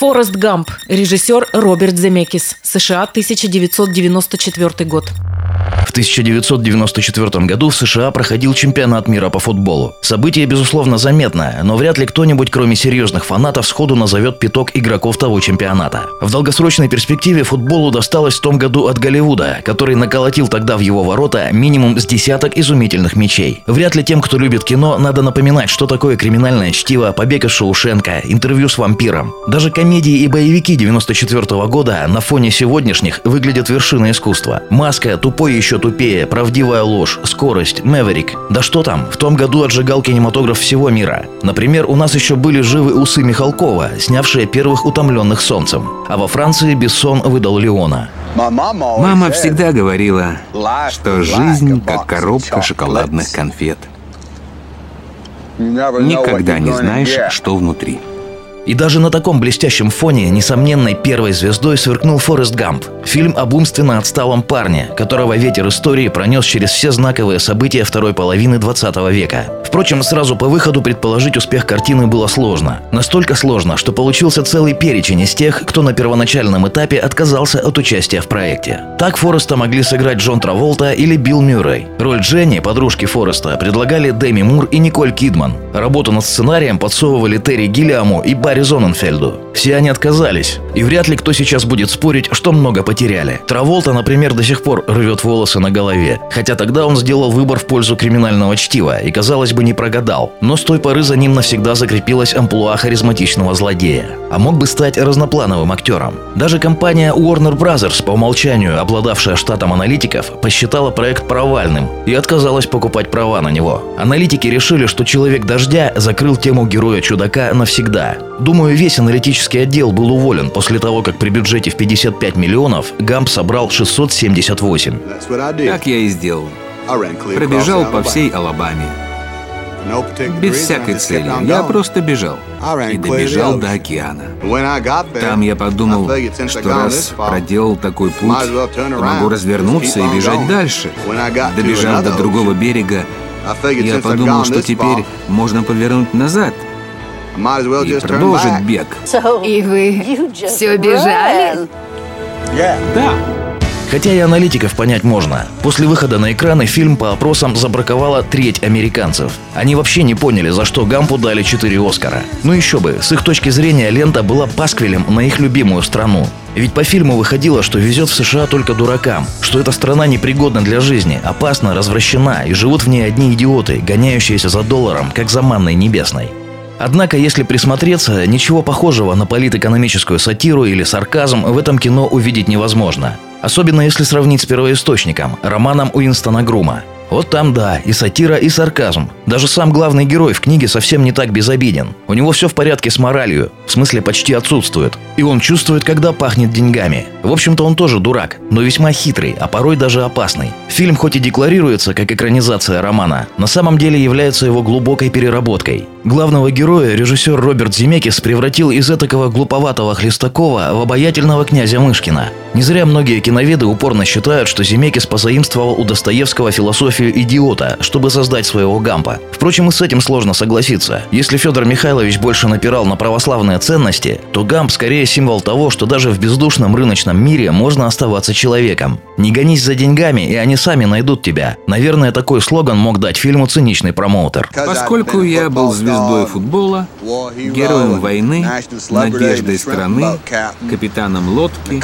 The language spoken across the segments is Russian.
Форест Гамп. Режиссер Роберт Земекис. США, 1994 год. В 1994 году в США проходил чемпионат мира по футболу. Событие, безусловно, заметное, но вряд ли кто-нибудь, кроме серьезных фанатов, сходу назовет пяток игроков того чемпионата. В долгосрочной перспективе футболу досталось в том году от Голливуда, который наколотил тогда в его ворота минимум с десяток изумительных мечей. Вряд ли тем, кто любит кино, надо напоминать, что такое криминальное чтиво, побег из Шоушенка, интервью с вампиром. Даже комедии и боевики 94 года на фоне сегодняшних выглядят вершиной искусства. Маска, тупой еще тупее, правдивая ложь, скорость, Мэверик. Да что там, в том году отжигал кинематограф всего мира. Например, у нас еще были живы усы Михалкова, снявшие первых утомленных солнцем. А во Франции Бессон выдал Леона. Мама всегда говорила, что жизнь как коробка шоколадных конфет. Никогда не знаешь, что внутри. И даже на таком блестящем фоне несомненной первой звездой сверкнул Форест Гамп. Фильм об умственно отсталом парне, которого ветер истории пронес через все знаковые события второй половины 20 века. Впрочем, сразу по выходу предположить успех картины было сложно. Настолько сложно, что получился целый перечень из тех, кто на первоначальном этапе отказался от участия в проекте. Так Фореста могли сыграть Джон Траволта или Билл Мюррей. Роль Дженни, подружки Фореста, предлагали Дэми Мур и Николь Кидман. Работу над сценарием подсовывали Терри Гиллиаму и Барри Зоненфельду. Все они отказались. И вряд ли кто сейчас будет спорить, что много потеряли. Траволта, например, до сих пор рвет волосы на голове. Хотя тогда он сделал выбор в пользу криминального чтива и, казалось бы, не прогадал. Но с той поры за ним навсегда закрепилась амплуа харизматичного злодея. А мог бы стать разноплановым актером. Даже компания Warner Brothers, по умолчанию обладавшая штатом аналитиков, посчитала проект провальным и отказалась покупать права на него. Аналитики решили, что «Человек дождя» закрыл тему героя-чудака навсегда. Думаю, весь аналитический отдел был уволен после того, как при бюджете в 55 миллионов Гамп собрал 678. Так я и сделал. Пробежал по всей Алабаме. Без всякой цели. Я просто бежал. И добежал до океана. Там я подумал, что раз проделал такой путь, то могу развернуться и бежать дальше. Добежав до другого берега, я подумал, что теперь можно повернуть назад – и продолжить бег. И вы все бежали? Да. Хотя и аналитиков понять можно. После выхода на экраны фильм по опросам забраковала треть американцев. Они вообще не поняли, за что Гампу дали 4 Оскара. Ну еще бы, с их точки зрения лента была пасквилем на их любимую страну. Ведь по фильму выходило, что везет в США только дуракам, что эта страна непригодна для жизни, опасна, развращена, и живут в ней одни идиоты, гоняющиеся за долларом, как за манной небесной. Однако, если присмотреться, ничего похожего на политэкономическую сатиру или сарказм в этом кино увидеть невозможно. Особенно если сравнить с первоисточником, романом Уинстона Грума. Вот там да, и сатира, и сарказм. Даже сам главный герой в книге совсем не так безобиден. У него все в порядке с моралью, в смысле почти отсутствует. И он чувствует, когда пахнет деньгами. В общем-то он тоже дурак, но весьма хитрый, а порой даже опасный. Фильм хоть и декларируется как экранизация романа, на самом деле является его глубокой переработкой. Главного героя режиссер Роберт Земекис превратил из этакого глуповатого Хлестакова в обаятельного князя Мышкина. Не зря многие киноведы упорно считают, что Земекис позаимствовал у Достоевского философию идиота, чтобы создать своего Гампа. Впрочем, и с этим сложно согласиться. Если Федор Михайлович больше напирал на православные ценности, то Гамп скорее символ того, что даже в бездушном рыночном мире можно оставаться человеком. Не гонись за деньгами, и они сами найдут тебя. Наверное, такой слоган мог дать фильму циничный промоутер. Поскольку я был звездой футбола, героем войны, надеждой страны, капитаном лодки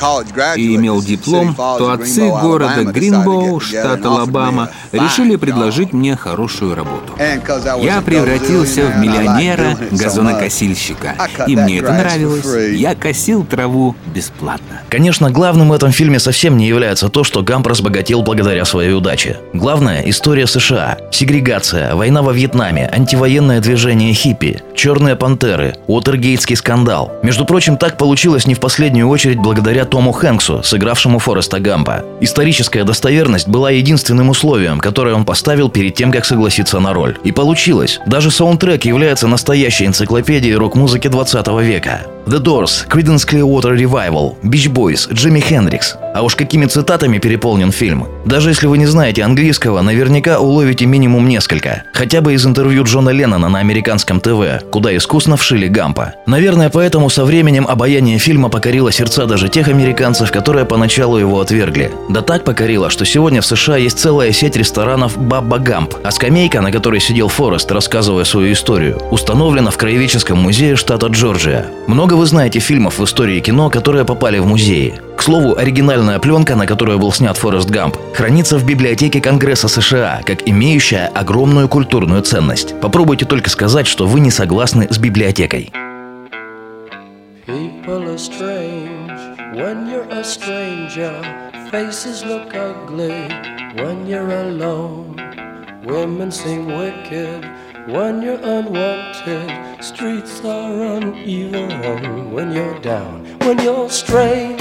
и имел диплом, то отцы города Гринбоу, штат Алабама, решили предложить мне хорошую работу. Я превратился в миллионера-газонокосильщика, и мне это нравилось. Я косил траву бесплатно. Конечно, главным в этом фильме совсем не является то, что Гамп разбогател благодаря своей удаче. Главное – история США, сегрегация, война во Вьетнаме, антивоенное движение хиппи, черные пантеры, Уотергейтский скандал. Между прочим, так получилось не в последнюю очередь благодаря Тому Хэнксу, сыгравшему Фореста Гампа. Историческая достоверность была единственным условием, которое он поставил перед тем, как согласиться на роль. И получилось. Даже саундтрек является настоящей энциклопедией рок-музыки 20 века. The Doors, Creedence Clearwater Revival, Beach Boys, Джимми Хендрикс. А уж какими цитатами переполнен фильм. Даже если вы не знаете английского, наверняка уловите минимум несколько. Хотя бы из интервью Джона Леннона на американском ТВ, куда искусно вшили Гампа. Наверное, поэтому со временем обаяние фильма покорило сердца даже тех американцев, которые поначалу его отвергли. Да так покорило, что сегодня в США есть целая сеть ресторанов «Баба Гамп», а скамейка, на которой сидел Форест, рассказывая свою историю, установлена в Краеведческом музее штата Джорджия. Много вы знаете фильмов в истории кино, которые попали в музеи. К слову, оригинальная пленка, на которую был снят Форест Гамп, хранится в библиотеке Конгресса США, как имеющая огромную культурную ценность. Попробуйте только сказать, что вы не согласны с библиотекой. People are strange when you're a stranger. Faces look ugly when you're alone. Women seem wicked when you're unwanted. Streets are uneven when you're down, when you're strange.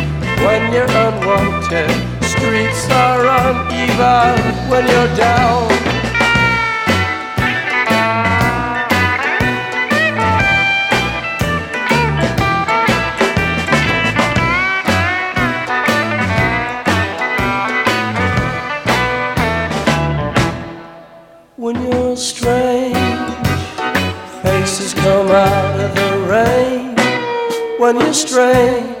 when you're unwanted. Streets are uneven when you're down. When you're strange, faces come out of the rain. When you're strange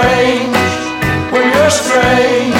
strange when you're strange.